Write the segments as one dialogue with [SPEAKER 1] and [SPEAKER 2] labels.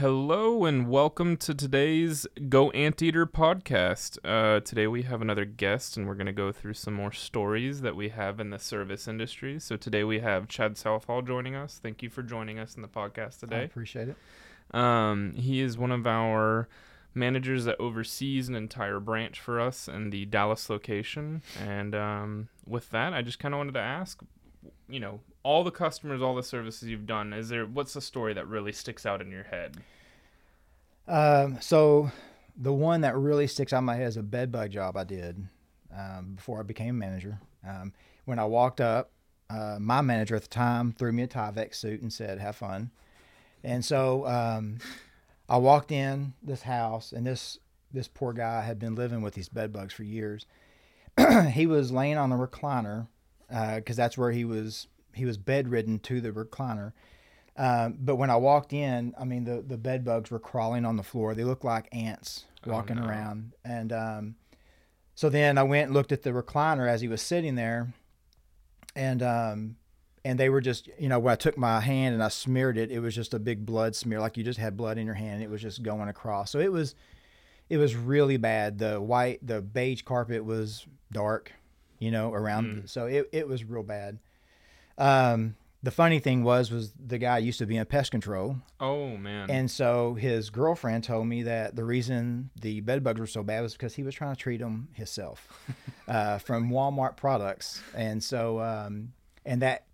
[SPEAKER 1] Hello and welcome to today's Go Anteater podcast. Uh, today we have another guest and we're going to go through some more stories that we have in the service industry. So today we have Chad Southall joining us. Thank you for joining us in the podcast today.
[SPEAKER 2] I appreciate it.
[SPEAKER 1] Um, he is one of our managers that oversees an entire branch for us in the Dallas location. And um, with that, I just kind of wanted to ask, you know, all the customers, all the services you've done, is there what's the story that really sticks out in your head?
[SPEAKER 2] Um, so the one that really sticks out in my head is a bed bug job I did um, before I became manager. Um, when I walked up, uh, my manager at the time threw me a Tyvek suit and said, "Have fun." And so um, I walked in this house, and this this poor guy had been living with these bed bugs for years. he was laying on the recliner because that's where he was. He was bedridden to the recliner. Um, but when I walked in, I mean, the, the bed bugs were crawling on the floor. They looked like ants
[SPEAKER 1] Oh,
[SPEAKER 2] walking
[SPEAKER 1] no.
[SPEAKER 2] around. And um, so then I went and looked at the recliner as he was sitting there. And um, and they were just, you know, when I took my hand and I smeared it, it was just a big blood smear, like you just had blood in your hand. It was just going across. So it was, it was really bad. The white, the beige carpet was dark, you know, around. So it, it was real bad. Um, the funny thing was, was the guy used to be in pest control,
[SPEAKER 1] Oh man.
[SPEAKER 2] and so his girlfriend told me that the reason the bed bugs were so bad was because he was trying to treat them himself uh, from Walmart products, and so um, and that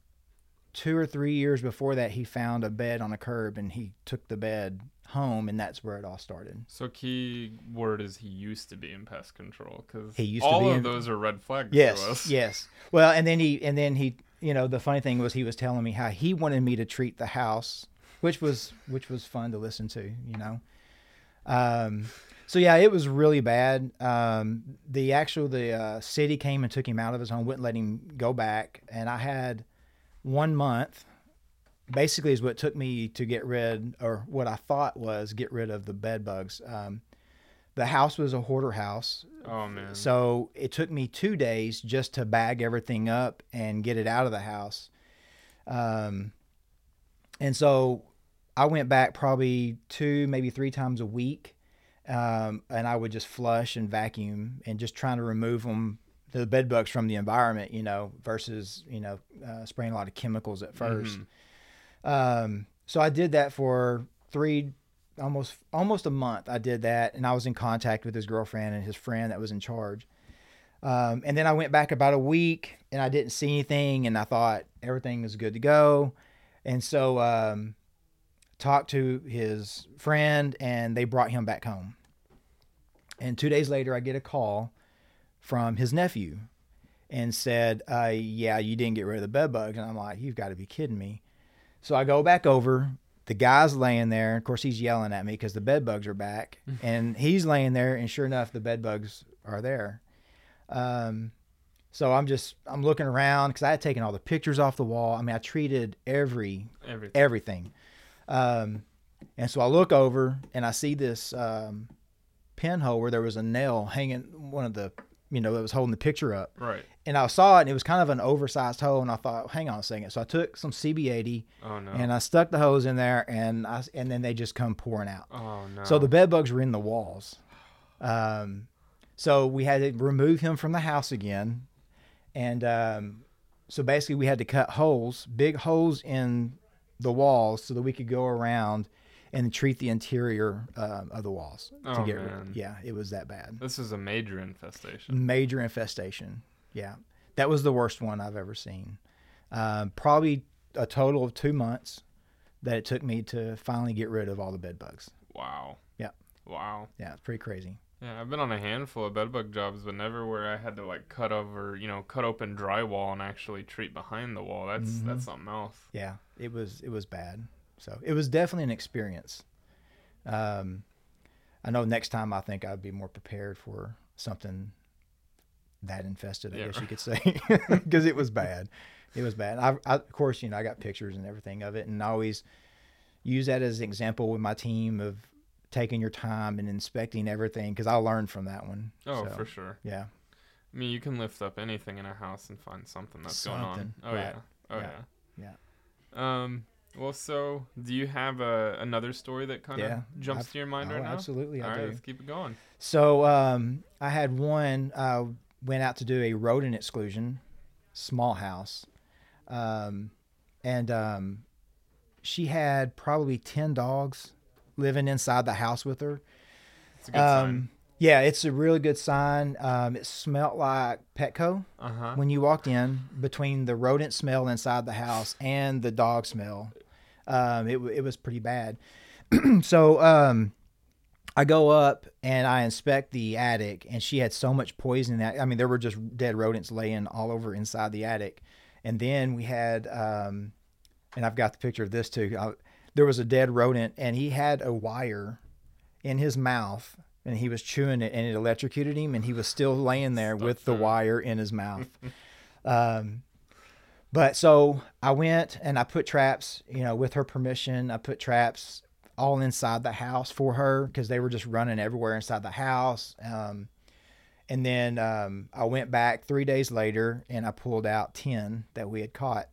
[SPEAKER 2] two or three years before that, he found a bed on a curb and he took the bed home, and that's where it all started.
[SPEAKER 1] So key word is he used to be in pest control because
[SPEAKER 2] He used to
[SPEAKER 1] all
[SPEAKER 2] be
[SPEAKER 1] of
[SPEAKER 2] in-
[SPEAKER 1] those are red flags
[SPEAKER 2] Yes,
[SPEAKER 1] to us.
[SPEAKER 2] yes. Well, and then he and then he, you know, the funny thing was he was telling me how he wanted me to treat the house, which was which was fun to listen to, you know. Um, so yeah, it was really bad. Um, the actual the uh, city came and took him out of his home, wouldn't let him go back, and I had one month. Basically, is what took me to get rid, or what I thought was get rid of the bed bugs. Um, the house was a hoarder house.
[SPEAKER 1] Oh man.
[SPEAKER 2] So it took me two days just to bag everything up and get it out of the house. Um, and so I went back probably two, maybe three times a week. Um, and I would just flush and vacuum and just trying to remove them, the bed bugs from the environment, you know, versus, you know, uh, spraying a lot of chemicals at 1st Um, so I did that for three, almost almost a month. I did that, and I was in contact with his girlfriend and his friend that was in charge. Um, and then I went back about a week, and I didn't see anything, and I thought everything was good to go. And so um, talked to his friend, and they brought him back home. And two days later, I get a call from his nephew, and said, uh, "Yeah, you didn't get rid of the bed bugs." And I'm like, "You've got to be kidding me." So I go back over. The guy's laying there. Of course, he's yelling at me because the bed bugs are back, and he's laying there. And sure enough, the bed bugs are there. Um, so I'm just I'm looking around because I had taken all the pictures off the wall. I mean, I treated every
[SPEAKER 1] Everything.
[SPEAKER 2] everything. Um, and so I look over and I see this um, pinhole where there was a nail hanging one of the you know that was holding the picture up
[SPEAKER 1] Right.
[SPEAKER 2] And I saw it, and it was kind of an oversized hole, and I thought, hang on a second. So I took some CB80
[SPEAKER 1] Oh no.
[SPEAKER 2] and I stuck the hose in there, and I and then they just come pouring out.
[SPEAKER 1] oh no.
[SPEAKER 2] So the bed bugs were in the walls. Um, so we had to remove him from the house again, and um, so basically we had to cut holes, big holes in the walls, so that we could go around and treat the interior um, of the walls to
[SPEAKER 1] Oh,
[SPEAKER 2] get
[SPEAKER 1] man.
[SPEAKER 2] rid. Yeah, it was that bad
[SPEAKER 1] this is a major infestation.
[SPEAKER 2] major infestation. Yeah, that was the worst one I've ever seen. Um, probably a total of two months that it took me to finally get rid of all the bed bugs.
[SPEAKER 1] Wow.
[SPEAKER 2] Yeah.
[SPEAKER 1] Wow.
[SPEAKER 2] Yeah, it's pretty crazy.
[SPEAKER 1] Yeah, I've been on a handful of bedbug jobs, but never where I had to like cut over, you know, cut open drywall and actually treat behind the wall. That's
[SPEAKER 2] Mm-hmm.
[SPEAKER 1] that's something else.
[SPEAKER 2] Yeah, it was it was bad. So it was definitely an experience. Um, I know next time I think I'd be more prepared for something that infested. I
[SPEAKER 1] Yeah,
[SPEAKER 2] guess you could say because it was bad. It was bad. I, I, of course, you know, I got pictures and everything of it, and I always use that as an example with my team of taking your time and inspecting everything because I learned from that one.
[SPEAKER 1] Oh,
[SPEAKER 2] So,
[SPEAKER 1] for sure.
[SPEAKER 2] Yeah.
[SPEAKER 1] I mean, you can lift up anything in a house and find something that's going on. Oh
[SPEAKER 2] right.
[SPEAKER 1] yeah. Oh
[SPEAKER 2] Yeah.
[SPEAKER 1] yeah. Um, Well, so do you have a, another story that kind of
[SPEAKER 2] Yeah,
[SPEAKER 1] jumps
[SPEAKER 2] I've-
[SPEAKER 1] to your mind
[SPEAKER 2] oh,
[SPEAKER 1] right now?
[SPEAKER 2] absolutely, I
[SPEAKER 1] All right,
[SPEAKER 2] do.
[SPEAKER 1] let's keep it going.
[SPEAKER 2] So um, I had one. Uh, went out to do a rodent exclusion, small house, um, and um, she had probably ten dogs living inside the house with her.
[SPEAKER 1] It's a good sign.
[SPEAKER 2] Um, yeah, it's a really good sign. Um, it smelled like Petco
[SPEAKER 1] Uh huh.
[SPEAKER 2] when you walked in. Between the rodent smell inside the house and the dog smell, um, it it was pretty bad. so um, I go up and I inspect the attic, and she had so much poison in that. I mean, there were just dead rodents laying all over inside the attic. And then we had, um, and I've got the picture of this too. I, there was a dead rodent, and he had a wire in his mouth, and he was chewing it, and it electrocuted him, and he was still laying there with the wire in his mouth. um, but so I went and I put traps, you know, with her permission. I put traps all inside the house for her because they were just running everywhere inside the house. Um, and then um, I went back three days later and I pulled out 10 that we had caught.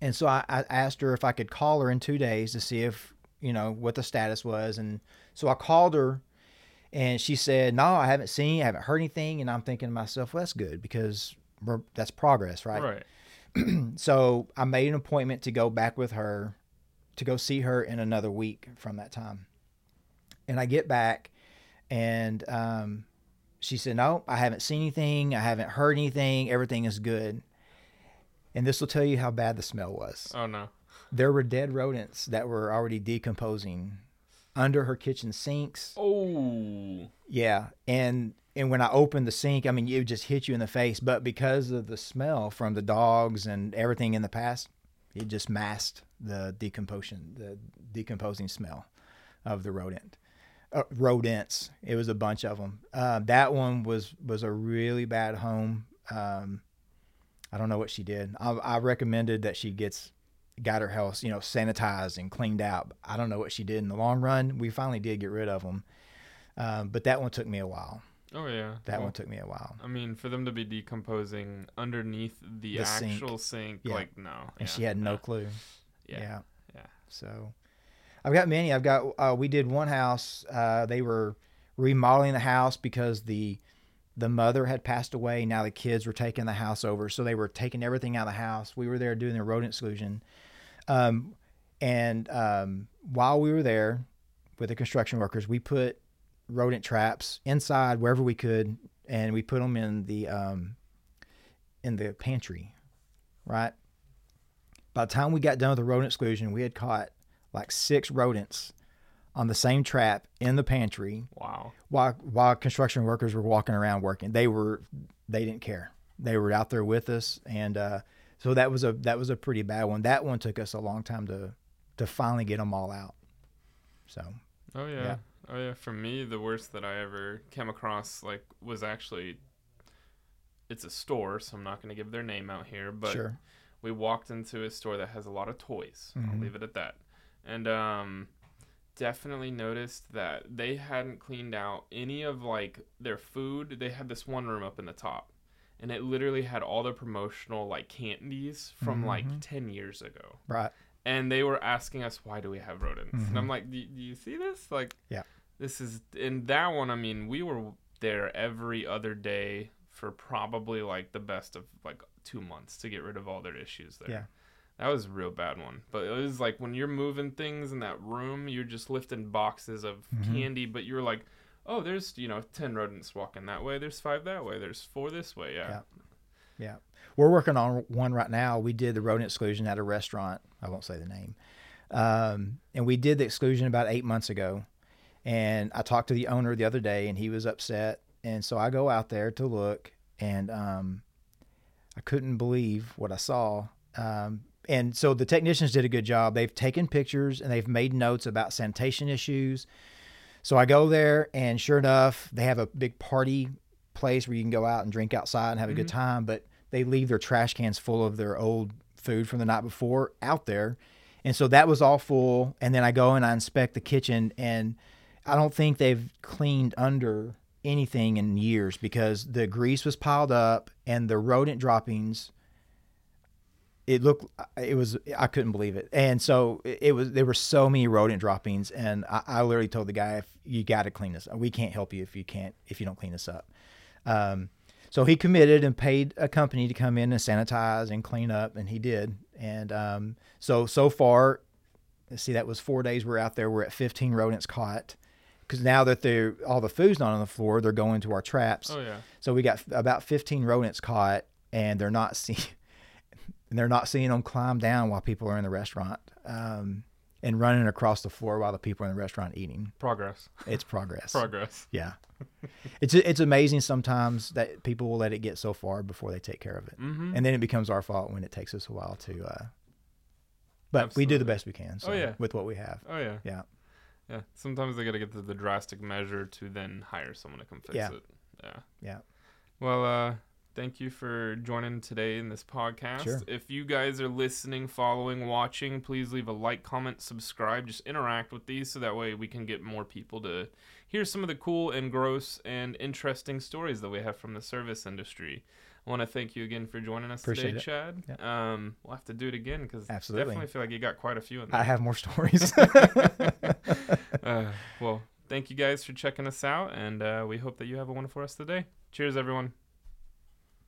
[SPEAKER 2] And so I, I asked her if I could call her in two days to see if, you know, what the status was. And so I called her and she said, No, I haven't seen, I haven't heard anything. And I'm thinking to myself, well, that's good because we're, that's progress, right?
[SPEAKER 1] Right.
[SPEAKER 2] so I made an appointment to go back with her to go see her in another week from that time. And I get back and um, she said, No, I haven't seen anything. I haven't heard anything. Everything is good. And this will tell you how bad the smell was.
[SPEAKER 1] Oh no.
[SPEAKER 2] There were dead rodents that were already decomposing under her kitchen sinks.
[SPEAKER 1] Oh.
[SPEAKER 2] Yeah, and and when I opened the sink, I mean, it would just hit you in the face. But because of the smell from the dogs and everything in the past, it just masked the decomposition, the decomposing smell of the rodent. Uh, rodents. It was a bunch of them. Uh, that one was was a really bad home. Um, I don't know what she did. I, I recommended that she gets got her house, you know, sanitized and cleaned out. I don't know what she did in the long run. We finally did get rid of them. Um, but that one took me a while.
[SPEAKER 1] Oh yeah.
[SPEAKER 2] That
[SPEAKER 1] Well,
[SPEAKER 2] one took me a while.
[SPEAKER 1] I mean, for them to be decomposing underneath the,
[SPEAKER 2] The sink.
[SPEAKER 1] actual sink,
[SPEAKER 2] Yeah.
[SPEAKER 1] like no.
[SPEAKER 2] And
[SPEAKER 1] yeah,
[SPEAKER 2] she had no clue.
[SPEAKER 1] Yeah.
[SPEAKER 2] Yeah.
[SPEAKER 1] Yeah.
[SPEAKER 2] So I've got many. I've got, uh, we did one house. Uh, they were remodeling the house because the, the mother had passed away. Now the kids were taking the house over. So they were taking everything out of the house. We were there doing the rodent exclusion. Um, and um, while we were there with the construction workers, we put rodent traps inside wherever we could, and we put them in the um, in the pantry, right? By the time we got done with the rodent exclusion, we had caught like six rodents on the same trap in the pantry
[SPEAKER 1] Wow.
[SPEAKER 2] while while construction workers were walking around working. They were they didn't care. They were out there with us, and uh, so that was a that was a pretty bad one. That one took us a long time to to finally get them all out. So
[SPEAKER 1] Oh yeah.
[SPEAKER 2] Yeah.
[SPEAKER 1] Oh yeah. For me, the worst that I ever came across like was actually. It's a store, so I'm not going to give their name out here, but
[SPEAKER 2] sure,
[SPEAKER 1] we walked into a store that has a lot of toys. I'll
[SPEAKER 2] Mhm.
[SPEAKER 1] leave it at that. And um definitely noticed that they hadn't cleaned out any of like their food. They had this one room up in the top. And it literally had all the promotional like candies from like
[SPEAKER 2] Mhm.
[SPEAKER 1] 10 years ago.
[SPEAKER 2] right,
[SPEAKER 1] And they were asking us why do we have rodents? And I'm like, do, do you see this? Like
[SPEAKER 2] Yeah.
[SPEAKER 1] This is in that one, I mean, we were there every other day for probably like the best of like 2 months to get rid of all their issues there.
[SPEAKER 2] Yeah.
[SPEAKER 1] That was a real bad one. But it was like when you're moving things in that room, you're just lifting boxes of
[SPEAKER 2] Mhm.
[SPEAKER 1] candy, but you're like, oh, there's, you know, 10 rodents walking that way. There's five that way. There's four this way. Yeah.
[SPEAKER 2] Yeah. yeah. We're working on one right now. We did the rodent exclusion at a restaurant. I won't say the name, um, and we did the exclusion about eight months ago. And I talked to the owner the other day, and he was upset. And so I go out there to look, and um, I couldn't believe what I saw. Um, and so the technicians did a good job. They've taken pictures and they've made notes about sanitation issues. So I go there, and sure enough, they have a big party place where you can go out and drink outside and have a good time. But they leave their trash cans full of their old food from the night before out there. And so that was all full. And then I go and I inspect the kitchen, and I don't think they've cleaned under anything in years because the grease was piled up and the rodent droppings it looked it was I couldn't believe it, and so it, was there were so many rodent droppings, and I, I literally told the guy, you got to clean this, we can't help you if you can't if you don't clean this up. Um, so he committed and paid a company to come in and sanitize and clean up, and he did. And um, so so far, see, that was four days we're out there. We're at 15 rodents caught. Because now that they're all the food's not on the floor, they're going to our traps.
[SPEAKER 1] Oh yeah.
[SPEAKER 2] So we got about 15 rodents caught, and they're not seeing they're not seeing them climb down while people are in the restaurant um, and running across the floor while the people are in the restaurant eating.
[SPEAKER 1] Progress.
[SPEAKER 2] It's progress.
[SPEAKER 1] Progress.
[SPEAKER 2] Yeah, it's it's amazing sometimes that people will let it get so far before they take care of it,
[SPEAKER 1] Mm-hmm.
[SPEAKER 2] and then it becomes our fault when it takes us a while to. Uh, but we do the best we can. So,
[SPEAKER 1] Oh, yeah.
[SPEAKER 2] with what we have.
[SPEAKER 1] Oh yeah.
[SPEAKER 2] Yeah.
[SPEAKER 1] Yeah. Sometimes they gotta get to the drastic measure to then hire someone to come fix
[SPEAKER 2] Yeah.
[SPEAKER 1] it. Yeah.
[SPEAKER 2] Yeah.
[SPEAKER 1] Well, uh, thank you for joining today in this podcast.
[SPEAKER 2] Sure.
[SPEAKER 1] If you guys are listening, following, watching, please leave a like, comment, subscribe. Just interact with these so that way we can get more people to hear some of the cool and gross and interesting stories that we have from the service industry. I want to thank you again for joining us
[SPEAKER 2] Appreciate
[SPEAKER 1] today,
[SPEAKER 2] it.
[SPEAKER 1] Chad. Um, we'll have to do it again because
[SPEAKER 2] Absolutely.
[SPEAKER 1] definitely feel like you got quite a few in there.
[SPEAKER 2] I have more stories.
[SPEAKER 1] uh, well, thank you guys for checking us out, and uh, we hope that you have a wonderful rest of the day. Cheers, everyone.